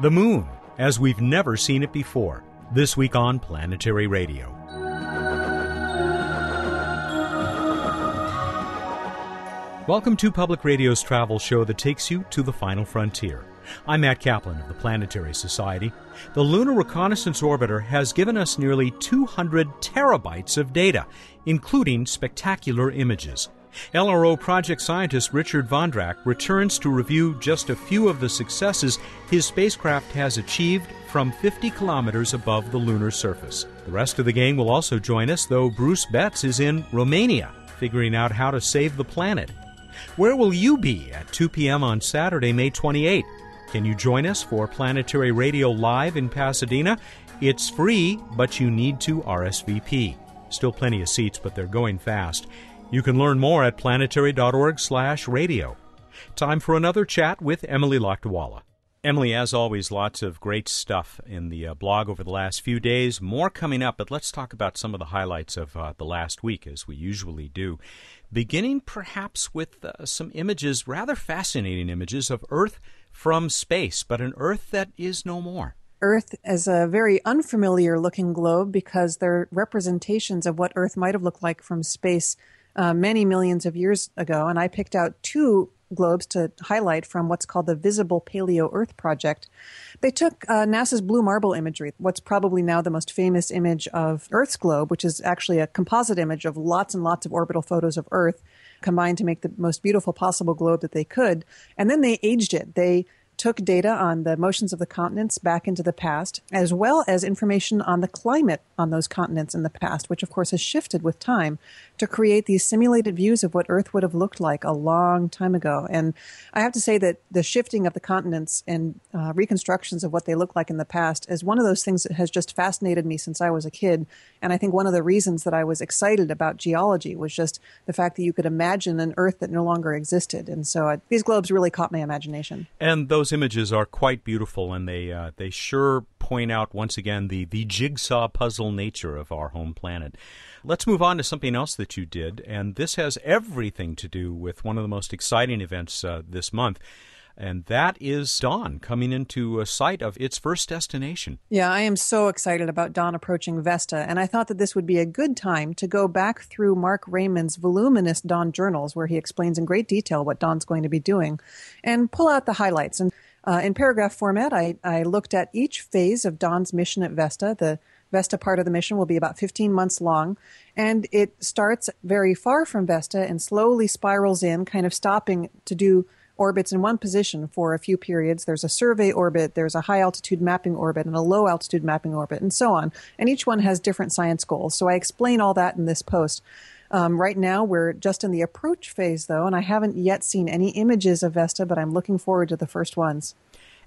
The moon, as we've never seen it before. This week on Planetary Radio. Welcome to Public Radio's travel show that takes you to the final frontier. I'm Matt Kaplan of the Planetary Society. The Lunar Reconnaissance Orbiter has given us nearly 200 terabytes of data, including spectacular images. LRO project scientist Richard Vondrak returns to review just a few of the successes his spacecraft has achieved from 50 kilometers above the lunar surface. The rest of the gang will also join us, though Bruce Betts is in Romania, figuring out how to save the planet. Where will you be at 2 p.m. on Saturday, May 28? Can you join us for Planetary Radio Live in Pasadena? It's free, but you need to RSVP. Still plenty of seats, but they're going fast. You can learn more at planetary.org/radio. Time for another chat with Emily Lakdawalla. Emily, as always, lots of great stuff in the uh, blog over the last few days. More coming up, but let's talk about some of the highlights of uh, the last week, as we usually do. Beginning perhaps with uh, some images, rather fascinating images of Earth from space, but an Earth that is no more. Earth is a very unfamiliar looking globe because they're representations of what Earth might have looked like from space uh, many millions of years ago, and I picked out two globes to highlight from what's called the Visible Paleo Earth Project. They took uh, NASA's blue marble imagery, what's probably now the most famous image of Earth's globe, which is actually a composite image of lots and lots of orbital photos of Earth combined to make the most beautiful possible globe that they could. And then they aged it. They took data on the motions of the continents back into the past, as well as information on the climate on those continents in the past, which of course has shifted with time, to create these simulated views of what Earth would have looked like a long time ago. And I have to say that the shifting of the continents and uh, reconstructions of what they look like in the past is one of those things that has just fascinated me since I was a kid. And I think one of the reasons that I was excited about geology was just the fact that you could imagine an Earth that no longer existed. And so uh, these globes really caught my imagination. And those images are quite beautiful, and they uh, they sure point out once again the the jigsaw puzzle nature of our home planet. Let's move on to something else that you did, and this has everything to do with one of the most exciting events uh, this month and that is Dawn coming into a sight of its first destination. Yeah, I am so excited about Dawn approaching Vesta, and I thought that this would be a good time to go back through Marc Rayman's voluminous Dawn journals, where he explains in great detail what Dawn's going to be doing, and pull out the highlights. And uh, in paragraph format, I, I looked at each phase of Dawn's mission at Vesta. The Vesta part of the mission will be about 15 months long, and it starts very far from Vesta and slowly spirals in, kind of stopping to do orbits in one position for a few periods. There's a survey orbit, there's a high altitude mapping orbit, and a low altitude mapping orbit, and so on. And each one has different science goals. So I explain all that in this post. Um, right now, we're just in the approach phase, though, and I haven't yet seen any images of Vesta, but I'm looking forward to the first ones.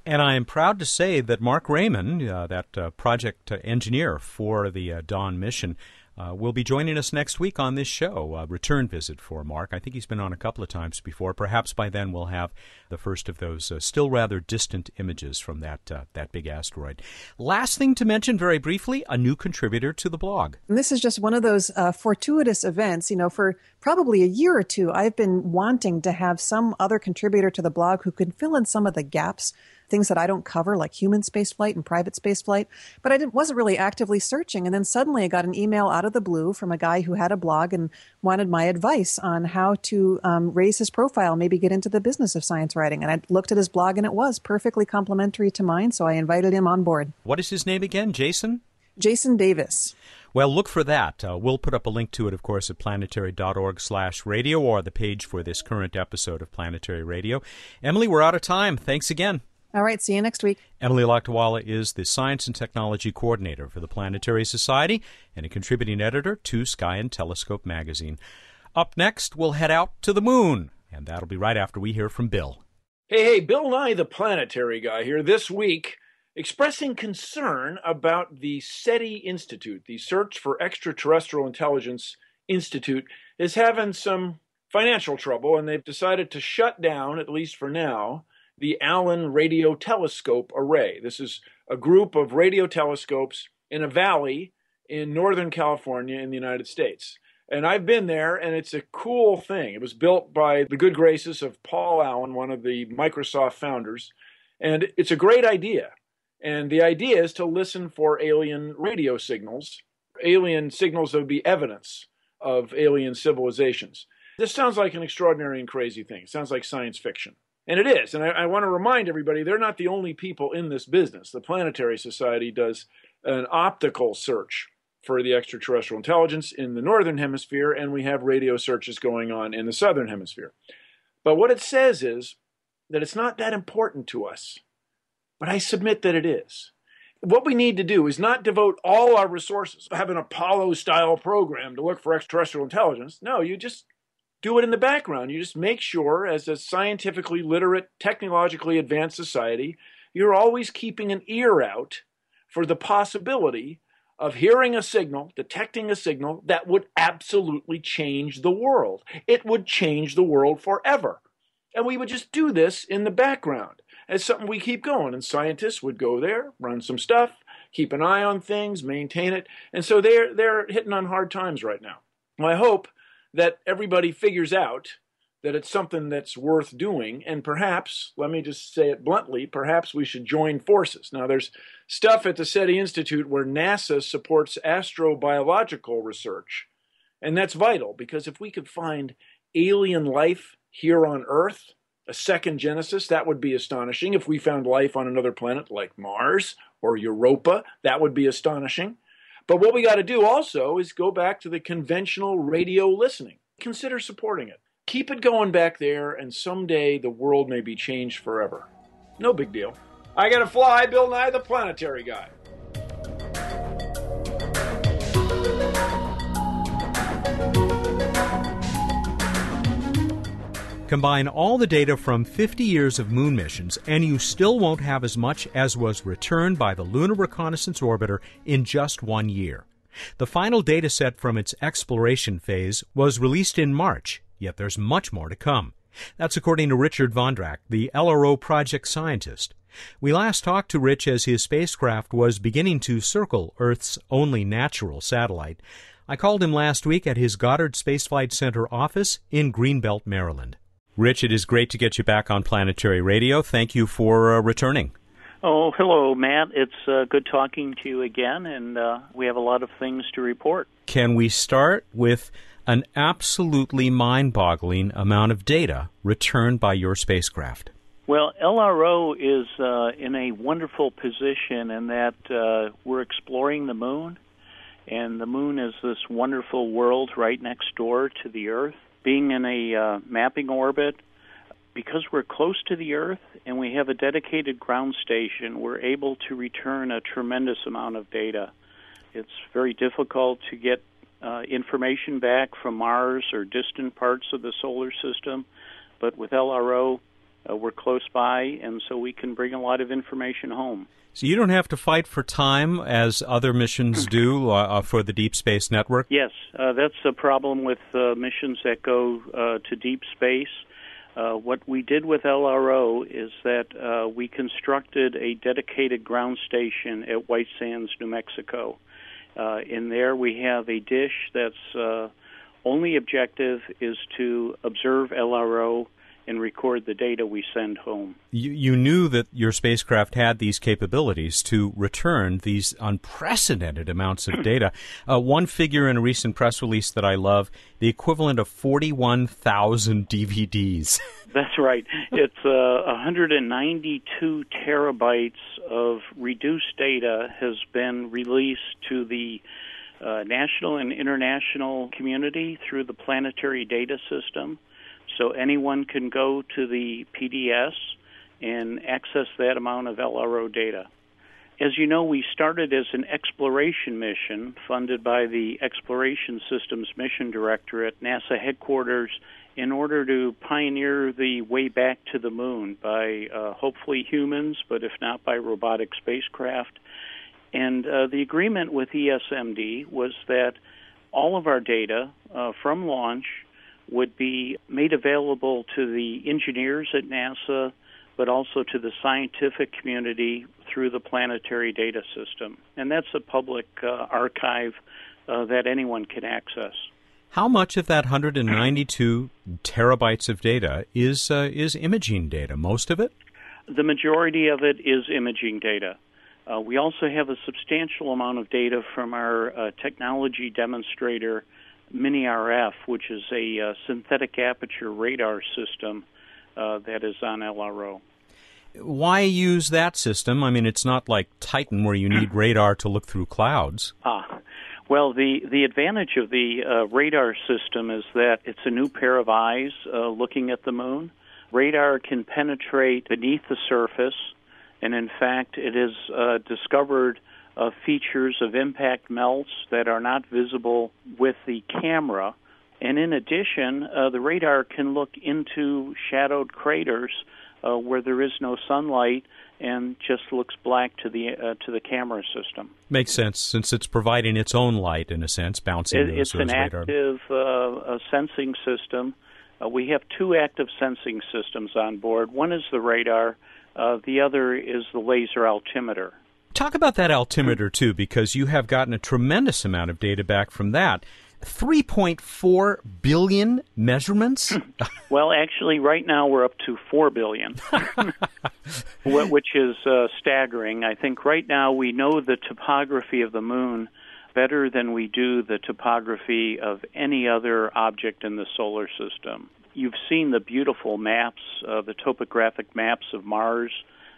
And I am proud to say that Marc Rayman, uh, that uh, project engineer for the uh, Dawn mission, uh, will be joining us next week on this show. A return visit for Mark. I think he's been on a couple of times before. Perhaps by then we'll have the first of those uh, still rather distant images from that uh, that big asteroid. Last thing to mention, very briefly, a new contributor to the blog. And this is just one of those uh, fortuitous events. You know, for probably a year or two, I've been wanting to have some other contributor to the blog who can fill in some of the gaps things that I don't cover, like human spaceflight and private spaceflight. But I wasn't really actively searching. And then suddenly I got an email out of the blue from a guy who had a blog and wanted my advice on how to um, raise his profile, maybe get into the business of science writing. And I looked at his blog and it was perfectly complementary to mine. So I invited him on board. What is his name again? Jason? Jason Davis. Well, look for that. Uh, we'll put up a link to it, of course, at planetary.org slash radio or the page for this current episode of Planetary Radio. Emily, we're out of time. Thanks again. All right, see you next week. Emily Lakdawalla is the Science and Technology Coordinator for the Planetary Society and a contributing editor to Sky and Telescope magazine. Up next, we'll head out to the moon, and that'll be right after we hear from Bill. Hey, hey, Bill Nye, the planetary guy here, this week expressing concern about the SETI Institute, the Search for Extraterrestrial Intelligence Institute, is having some financial trouble, and they've decided to shut down, at least for now, the Allen Radio Telescope Array. This is a group of radio telescopes in a valley in Northern California in the United States. And I've been there, and it's a cool thing. It was built by the good graces of Paul Allen, one of the Microsoft founders. And it's a great idea. And the idea is to listen for alien radio signals, alien signals that would be evidence of alien civilizations. This sounds like an extraordinary and crazy thing. It sounds like science fiction. And it is. And I, I want to remind everybody they're not the only people in this business. The Planetary Society does an optical search for the extraterrestrial intelligence in the northern hemisphere, and we have radio searches going on in the southern hemisphere. But what it says is that it's not that important to us. But I submit that it is. What we need to do is not devote all our resources, to have an Apollo style program to look for extraterrestrial intelligence. No, you just do it in the background. You just make sure, as a scientifically literate, technologically advanced society, you're always keeping an ear out for the possibility of hearing a signal, detecting a signal that would absolutely change the world. It would change the world forever. And we would just do this in the background as something we keep going. And scientists would go there, run some stuff, keep an eye on things, maintain it. And so they're they're hitting on hard times right now. I hope that everybody figures out that it's something that's worth doing. And perhaps, let me just say it bluntly, perhaps we should join forces. Now, there's stuff at the SETI Institute where NASA supports astrobiological research. And that's vital because if we could find alien life here on Earth, a second Genesis, that would be astonishing. If we found life on another planet like Mars or Europa, that would be astonishing. But what we got to do also is go back to the conventional radio listening. Consider supporting it keep it going back there, and someday the world may be changed forever. No big deal. I gotta fly, Bill Nye, the planetary guy. Combine all the data from 50 years of moon missions, and you still won't have as much as was returned by the Lunar Reconnaissance Orbiter in just one year. The final data set from its exploration phase was released in March, Yet there's much more to come. That's according to Richard Vondrak, the LRO project scientist. We last talked to Rich as his spacecraft was beginning to circle Earth's only natural satellite. I called him last week at his Goddard Space Flight Center office in Greenbelt, Maryland. Rich, it is great to get you back on Planetary Radio. Thank you for uh, returning. Oh, hello, Matt. It's uh, good talking to you again, and uh, we have a lot of things to report. Can we start with an absolutely mind boggling amount of data returned by your spacecraft. Well, LRO is uh, in a wonderful position in that uh, we're exploring the moon, and the moon is this wonderful world right next door to the Earth. Being in a uh, mapping orbit, because we're close to the Earth and we have a dedicated ground station, we're able to return a tremendous amount of data. It's very difficult to get uh, information back from Mars or distant parts of the solar system, but with LRO, uh, we're close by, and so we can bring a lot of information home. So you don't have to fight for time as other missions do uh, uh, for the Deep Space Network? Yes, uh, that's a problem with uh, missions that go uh, to deep space. Uh, what we did with LRO is that we constructed a dedicated ground station at White Sands, New Mexico. Uh, in there, we have a dish that's uh, only objective is to observe LRO and record the data we send home. You, you knew that your spacecraft had these capabilities to return these unprecedented amounts of data. Uh, one figure in a recent press release that I love the equivalent of 41,000 DVDs. That's right. It's uh, 192 terabytes of reduced data has been released to the uh, national and international community through the planetary data system. So anyone can go to the PDS and access that amount of LRO data. As you know, we started as an exploration mission funded by the Exploration Systems Mission Director at NASA headquarters in order to pioneer the way back to the moon by uh, hopefully humans, but if not by robotic spacecraft. And uh, the agreement with ESMD was that all of our data uh, from launch would be made available to the engineers at NASA, but also to the scientific community through the planetary data system. And that's a public uh, archive uh, that anyone can access. How much of that 192 terabytes of data is uh, is imaging data? Most of it. The majority of it is imaging data. Uh, we also have a substantial amount of data from our uh, technology demonstrator, MINI-RF, which is a uh, synthetic aperture radar system uh, that is on LRO. Why use that system? I mean, it's not like Titan where you need radar to look through clouds. Ah, well, the, the advantage of the uh, radar system is that it's a new pair of eyes uh, looking at the moon. Radar can penetrate beneath the surface and in fact, it has uh, discovered uh, features of impact melts that are not visible with the camera. And in addition, uh, the radar can look into shadowed craters uh, where there is no sunlight and just looks black to the uh, to the camera system. Makes sense since it's providing its own light in a sense, bouncing it, It's an radar. active uh, sensing system. we have two active sensing systems on board. One is the radar uh, the other is the laser altimeter. Talk about that altimeter too, because you have gotten a tremendous amount of data back from that. 3.4 billion measurements? well, actually, right now we're up to 4 billion, which is uh, staggering. I think right now we know the topography of the moon better than we do the topography of any other object in the solar system. You've seen the beautiful maps, uh, the topographic maps of Mars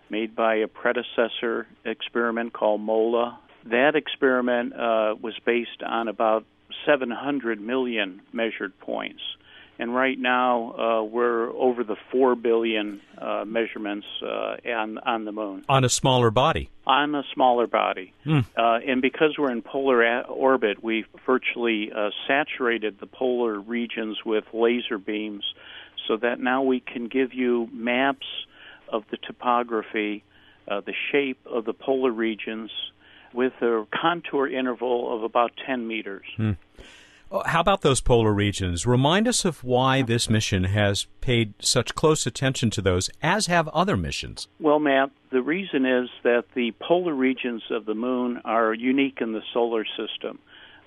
made by a predecessor experiment called MOLA. That experiment uh, was based on about 700 million measured points. And right now, uh, we're over the 4 billion uh, measurements uh, on, on the moon. On a smaller body? On a smaller body. Mm. and because we're in polar a- orbit, we've virtually uh, saturated the polar regions with laser beams so that now we can give you maps of the topography, uh, the shape of the polar regions, with a contour interval of about 10 meters. Mm. How about those polar regions? Remind us of why this mission has paid such close attention to those, as have other missions. Well, Matt, the reason is that the polar regions of the moon are unique in the solar system.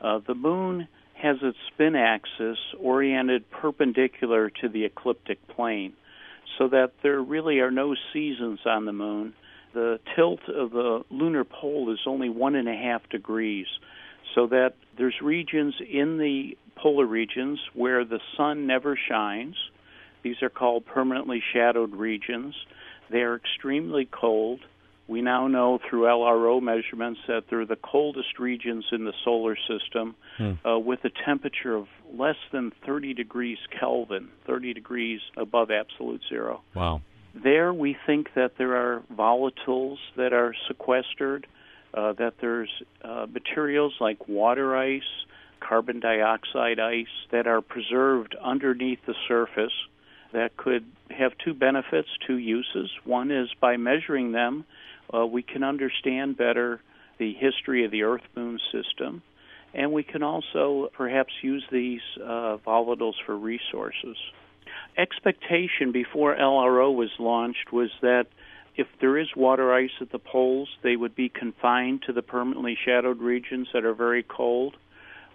Uh, the moon has its spin axis oriented perpendicular to the ecliptic plane, so that there really are no seasons on the moon. The tilt of the lunar pole is only one and a half degrees so that there's regions in the polar regions where the sun never shines. These are called permanently shadowed regions. They are extremely cold. We now know through LRO measurements that they're the coldest regions in the solar system hmm. uh, with a temperature of less than 30 degrees Kelvin, 30 degrees above absolute zero. Wow. There, we think that there are volatiles that are sequestered uh, that there's uh, materials like water ice, carbon dioxide ice that are preserved underneath the surface that could have two benefits, two uses. One is by measuring them, uh, we can understand better the history of the Earth Moon system, and we can also perhaps use these uh, volatiles for resources. Expectation before LRO was launched was that if there is water ice at the poles, they would be confined to the permanently shadowed regions that are very cold.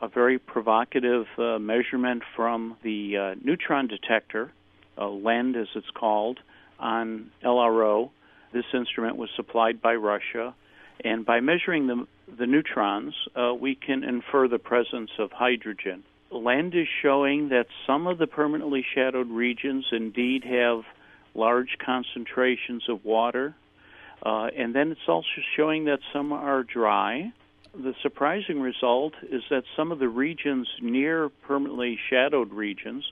A very provocative uh, measurement from the uh, neutron detector, uh, LEND as it's called, on LRO. This instrument was supplied by Russia. And by measuring the, the neutrons, uh, we can infer the presence of hydrogen. LEND is showing that some of the permanently shadowed regions indeed have large concentrations of water. Uh, and then it's also showing that some are dry. The surprising result is that some of the regions near permanently shadowed regions,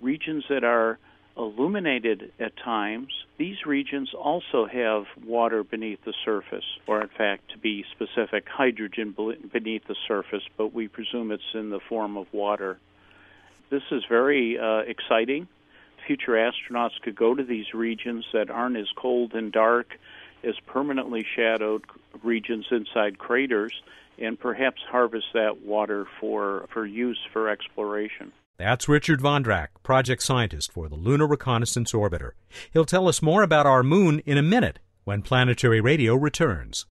regions that are illuminated at times, these regions also have water beneath the surface, or in fact, to be specific, hydrogen beneath the surface, but we presume it's in the form of water. This is very uh, exciting future astronauts could go to these regions that aren't as cold and dark as permanently shadowed regions inside craters and perhaps harvest that water for, for use for exploration. That's Richard Vondrak, project scientist for the Lunar Reconnaissance Orbiter. He'll tell us more about our moon in a minute when Planetary Radio returns.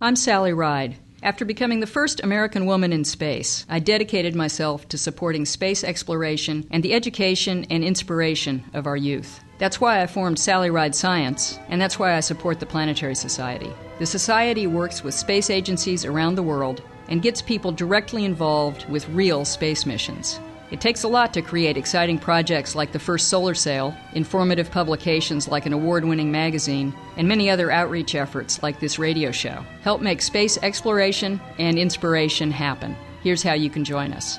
I'm Sally Ride. After becoming the first American woman in space, I dedicated myself to supporting space exploration and the education and inspiration of our youth. That's why I formed Sally Ride Science, and that's why I support the Planetary Society. The Society works with space agencies around the world and gets people directly involved with real space missions. It takes a lot to create exciting projects like the first solar sail, informative publications like an award winning magazine, and many other outreach efforts like this radio show. Help make space exploration and inspiration happen. Here's how you can join us.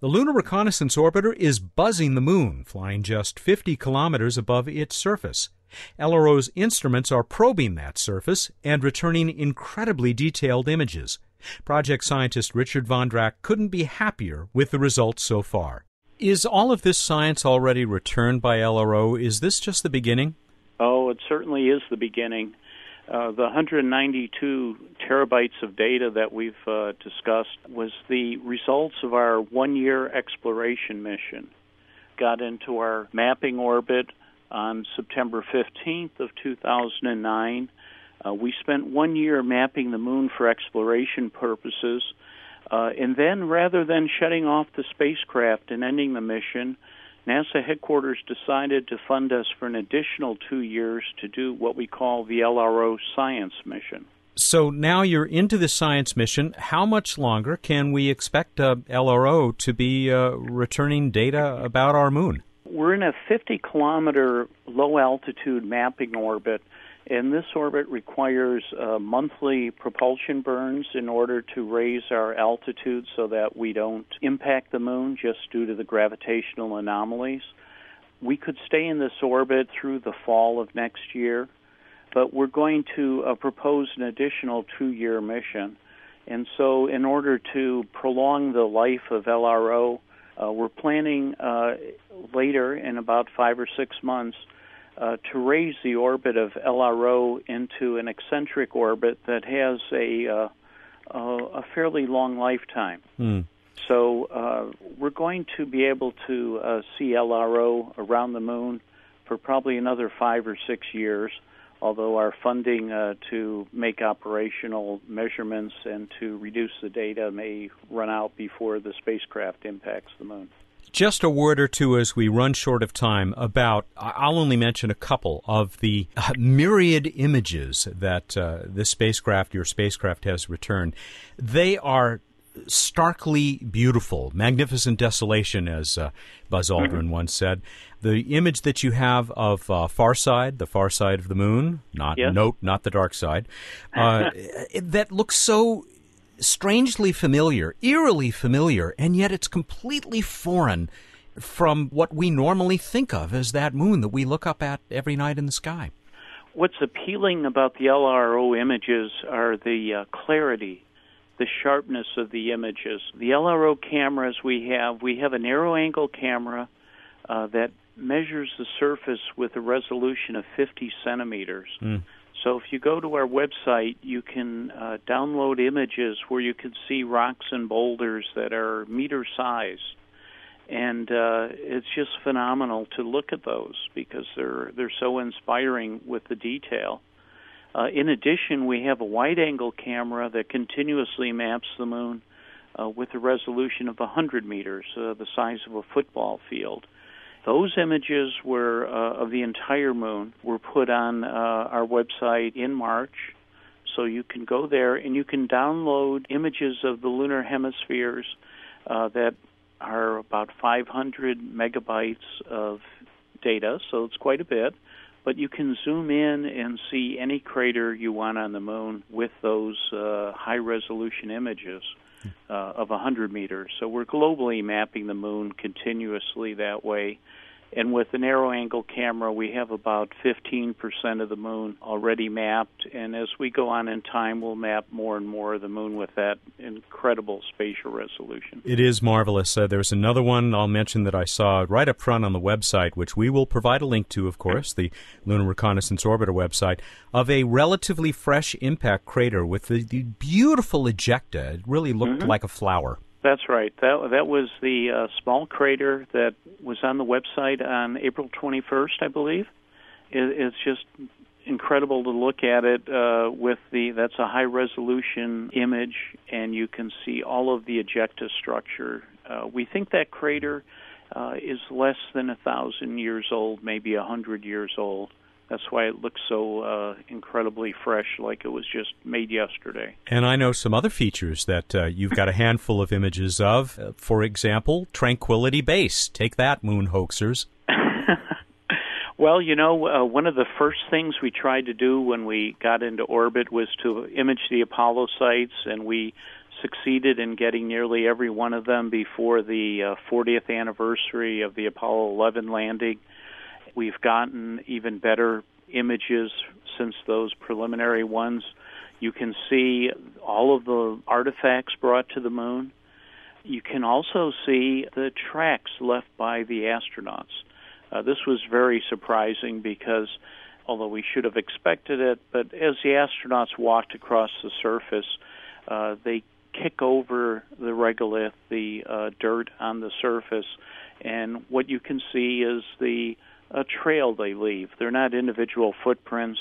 The Lunar Reconnaissance Orbiter is buzzing the moon, flying just 50 kilometers above its surface. LRO's instruments are probing that surface and returning incredibly detailed images. Project scientist Richard Vondrak couldn't be happier with the results so far. Is all of this science already returned by LRO? Is this just the beginning? Oh, it certainly is the beginning. Uh, the 192 terabytes of data that we've uh, discussed was the results of our one year exploration mission. Got into our mapping orbit on September 15th of 2009. Uh, we spent one year mapping the moon for exploration purposes. Uh, and then, rather than shutting off the spacecraft and ending the mission, NASA headquarters decided to fund us for an additional two years to do what we call the LRO science mission. So now you're into the science mission. How much longer can we expect uh, LRO to be uh, returning data about our moon? We're in a 50 kilometer low altitude mapping orbit and this orbit requires uh, monthly propulsion burns in order to raise our altitude so that we don't impact the moon just due to the gravitational anomalies. We could stay in this orbit through the fall of next year, but we're going to uh, propose an additional two year mission. And so, in order to prolong the life of LRO, uh, we're planning uh, later in about five or six months uh, to raise the orbit of LRO into an eccentric orbit that has a uh, a fairly long lifetime. Mm. So uh, we're going to be able to uh, see LRO around the moon for probably another five or six years. Although our funding uh, to make operational measurements and to reduce the data may run out before the spacecraft impacts the moon. Just a word or two as we run short of time about, I'll only mention a couple of the uh, myriad images that uh, this spacecraft, your spacecraft, has returned. They are starkly beautiful, magnificent desolation, as uh, Buzz. Aldrin mm-hmm. once said. The image that you have of uh, Far Side, the far side of the moon, not yes. note, not the dark side, uh, that looks so strangely familiar, eerily familiar, and yet it's completely foreign from what we normally think of as that moon that we look up at every night in the sky. What's appealing about the LRO images are the uh, clarity, the sharpness of the images. The LRO cameras we have, we have a narrow angle camera uh, that measures the surface with a resolution of 50 centimeters. Mm. So if you go to our website, you can uh, download images where you can see rocks and boulders that are meter size, and uh, it's just phenomenal to look at those because they're they're so inspiring with the detail. Uh, in addition, we have a wide-angle camera that continuously maps the moon uh, with a resolution of 100 meters, uh, the size of a football field. Those images were uh, of the entire moon were put on uh, our website in March, so you can go there and you can download images of the lunar hemispheres uh, that are about 500 megabytes of data, so it's quite a bit. But you can zoom in and see any crater you want on the moon with those uh, high resolution images uh, of 100 meters. So we're globally mapping the moon continuously that way. And with the narrow angle camera, we have about 15% of the moon already mapped. And as we go on in time, we'll map more and more of the moon with that incredible spatial resolution. It is marvelous. Uh, there's another one I'll mention that I saw right up front on the website, which we will provide a link to, of course, the Lunar Reconnaissance Orbiter website, of a relatively fresh impact crater with the, the beautiful ejecta. It really looked mm-hmm. like a flower. That's right. That that was the uh, small crater that was on the website on April 21st, I believe. It, it's just incredible to look at it uh, with the. That's a high resolution image, and you can see all of the ejecta structure. Uh, we think that crater uh, is less than a thousand years old, maybe a hundred years old. That's why it looks so uh, incredibly fresh, like it was just made yesterday. And I know some other features that uh, you've got a handful of images of. Uh, for example, Tranquility Base. Take that, moon hoaxers. well, you know, uh, one of the first things we tried to do when we got into orbit was to image the Apollo sites, and we succeeded in getting nearly every one of them before the 40th uh, anniversary of the Apollo 11 landing We've gotten even better images since those preliminary ones. You can see all of the artifacts brought to the moon. You can also see the tracks left by the astronauts. Uh, this was very surprising because, although we should have expected it, but as the astronauts walked across the surface, uh, they kick over the regolith, the uh, dirt on the surface, and what you can see is the a trail they leave. They're not individual footprints,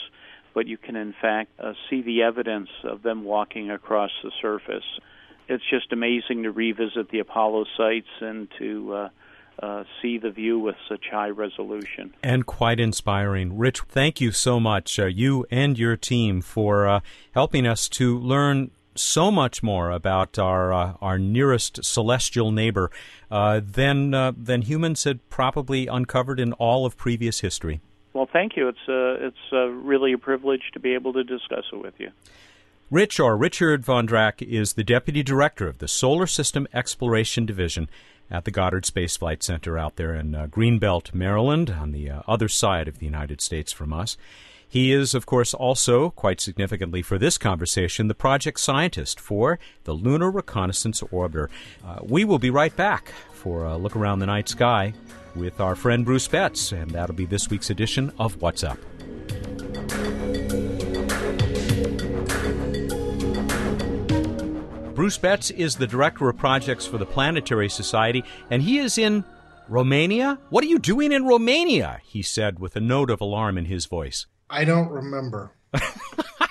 but you can in fact uh, see the evidence of them walking across the surface. It's just amazing to revisit the Apollo sites and to uh, uh, see the view with such high resolution. And quite inspiring. Rich, thank you so much, uh, you and your team, for uh, helping us to learn so much more about our uh, our nearest celestial neighbor uh, than uh, than humans had probably uncovered in all of previous history. Well, thank you. It's uh, it's uh, really a privilege to be able to discuss it with you. Rich or Richard Vondrak is the deputy director of the Solar System Exploration Division at the Goddard Space Flight Center out there in uh, Greenbelt, Maryland, on the other side of the United States from us. He is, of course, also, quite significantly for this conversation, the project scientist for the Lunar Reconnaissance Orbiter. Uh, we will be right back for a look around the night sky with our friend Bruce Betts, and that'll be this week's edition of What's Up. Bruce Betts is the director of projects for the Planetary Society, and he is in Romania? What are you doing in Romania? he said with a note of alarm in his voice. I don't remember.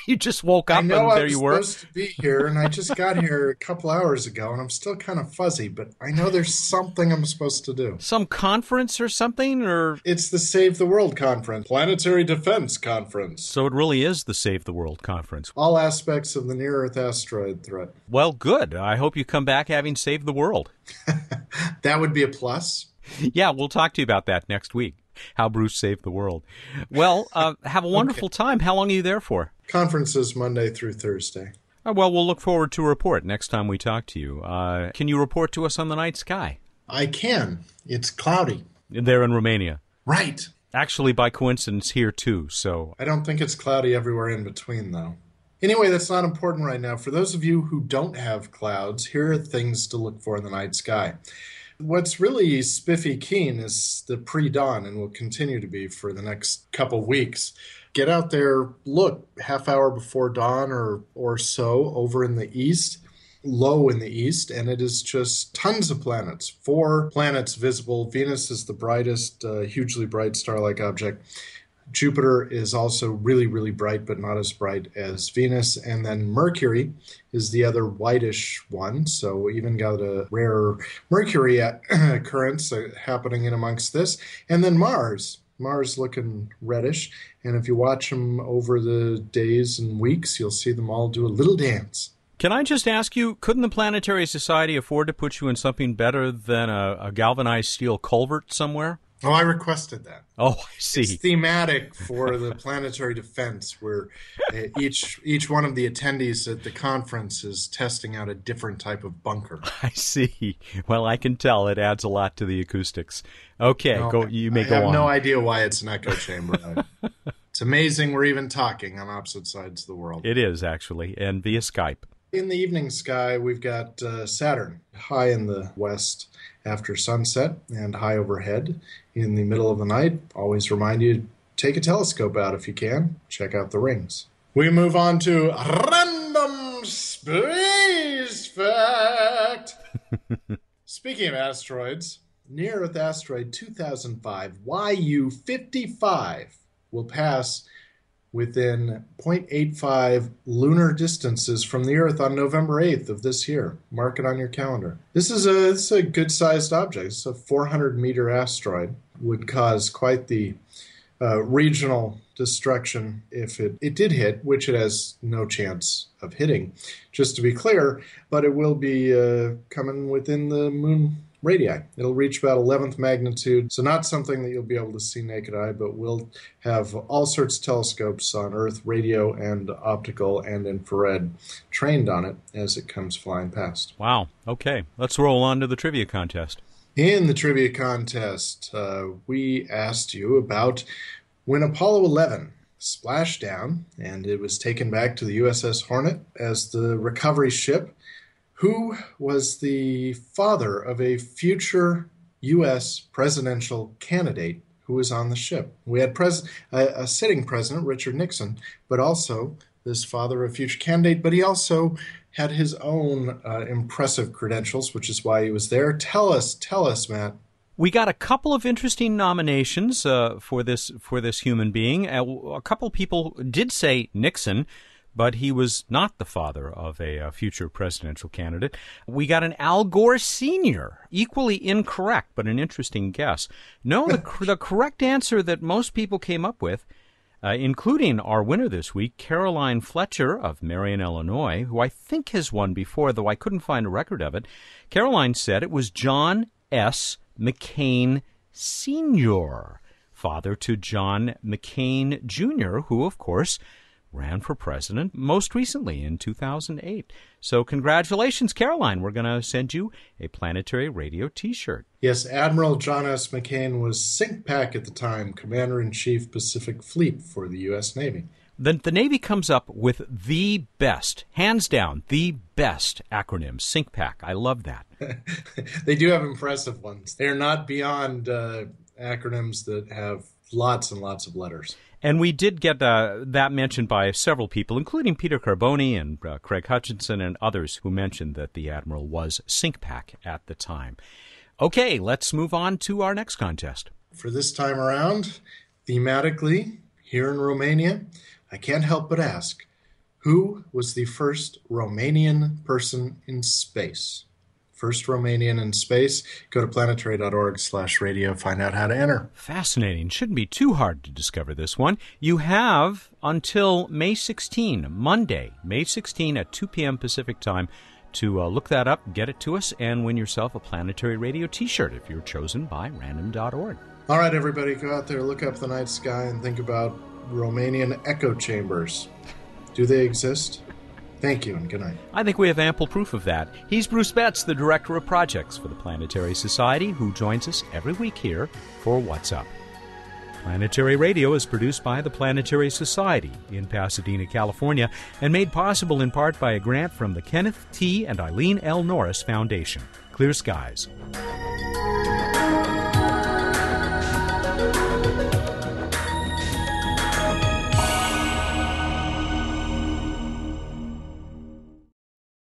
you just woke up I know and there you were. supposed to be here, and I just got here a couple hours ago, and I'm still kind of fuzzy. But I know there's something I'm supposed to do. Some conference or something, or it's the Save the World conference, Planetary Defense Conference. So it really is the Save the World conference. All aspects of the near Earth asteroid threat. Well, good. I hope you come back having saved the world. that would be a plus. Yeah, we'll talk to you about that next week how Bruce saved the world. Well, uh, have a wonderful okay. time. How long are you there for? Conferences Monday through Thursday. Uh, well, we'll look forward to a report next time we talk to you. Uh, can you report to us on the night sky? I can. It's cloudy. There in Romania. Right. Actually, by coincidence, here too, so. I don't think it's cloudy everywhere in between, though. Anyway, that's not important right now. For those of you who don't have clouds, here are things to look for in the night sky. What's really spiffy keen is the pre dawn and will continue to be for the next couple weeks. Get out there, look half hour before dawn or, or so over in the east, low in the east, and it is just tons of planets. Four planets visible. Venus is the brightest, uh, hugely bright star like object. Jupiter is also really, really bright, but not as bright as Venus. And then Mercury is the other whitish one. So even got a rare Mercury occurrence uh, happening in amongst this. And then Mars. Mars looking reddish. And if you watch them over the days and weeks, you'll see them all do a little dance. Can I just ask you, couldn't the Planetary Society afford to put you in something better than a, a galvanized steel culvert somewhere? Oh, I requested that. Oh, I see. It's thematic for the planetary defense, where uh, each each one of the attendees at the conference is testing out a different type of bunker. I see. Well, I can tell it adds a lot to the acoustics. Okay, No, go. You may I go have on. no idea why it's an echo chamber. it's amazing we're even talking on opposite sides of the world. It is actually, and via Skype. In the evening sky, we've got uh, Saturn high in the west after sunset and high overhead in the middle of the night. Always remind you to take a telescope out if you can. Check out the rings. We move on to random space fact. Speaking of asteroids, near Earth asteroid 2005 YU 55 will pass within 0.85 lunar distances from the Earth on November 8th of this year. Mark it on your calendar. This is a, a good sized object. It's a 400 meter asteroid. Would cause quite the uh, regional destruction if it, it did hit, which it has no chance of hitting, just to be clear, but it will be uh, coming within the moon radii. It'll reach about 11th magnitude, so not something that you'll be able to see naked eye, but we'll have all sorts of telescopes on Earth, radio and optical and infrared, trained on it as it comes flying past. Wow. Okay, let's roll on to the trivia contest. In the trivia contest, uh, we asked you about when Apollo 11 splashed down and it was taken back to the USS Hornet as the recovery ship. Who was the father of a future U.S. presidential candidate who was on the ship? We had pres- a, a sitting president, Richard Nixon, but also this father of future candidate, but he also had his own uh, impressive credentials, which is why he was there. Tell us, tell us, Matt. We got a couple of interesting nominations uh, for this for this human being. Uh, a couple people did say Nixon, but he was not the father of a, uh future presidential candidate. We got an Al Gore Sr., equally incorrect, but an interesting guess. No, the, the correct answer that most people came up with, uh, including our winner this week, Caroline Fletcher of Marion, Illinois, who I think has won before, though I couldn't find a record of it. Caroline said it was John S. McCain Sr., father to John McCain Jr., who, of course, ran for president most recently in 2008. So, congratulations, Caroline. We're going to send you a Planetary Radio t shirt. Yes, Admiral John S. McCain was CINCPAC at the time, Commander in Chief Pacific Fleet for the U.S. Navy. The, the Navy comes up with the best, hands down, the best acronym, CINCPAC. I love that. they do have impressive ones. They're not beyond uh, acronyms that have lots and lots of letters. And we did get uh, that mentioned by several people, including Peter Carboni and uh, Craig Hutchinson and others who mentioned that the Admiral was CINCPAC at the time. Okay, let's move on to our next contest. For this time around, thematically, here in Romania, I can't help but ask who was the first Romanian person in space? First Romanian in space. Go to planetary.org slash radio, find out how to enter. Fascinating. Shouldn't be too hard to discover this one. You have until May 16, Monday, May 16 at 2 p.m. Pacific time, to uh, look that up, get it to us, and win yourself a Planetary Radio t shirt if you're chosen by random.org. All right, everybody, go out there, look up the night sky, and think about Romanian echo chambers. Do they exist? Thank you, and good night. I think we have ample proof of that. He's Bruce Betts, the Director of Projects for the Planetary Society, who joins us every week here for What's Up. Planetary Radio is produced by the Planetary Society in Pasadena, California, and made possible in part by a grant from the Kenneth T. and Eileen L. Norris Foundation. Clear skies.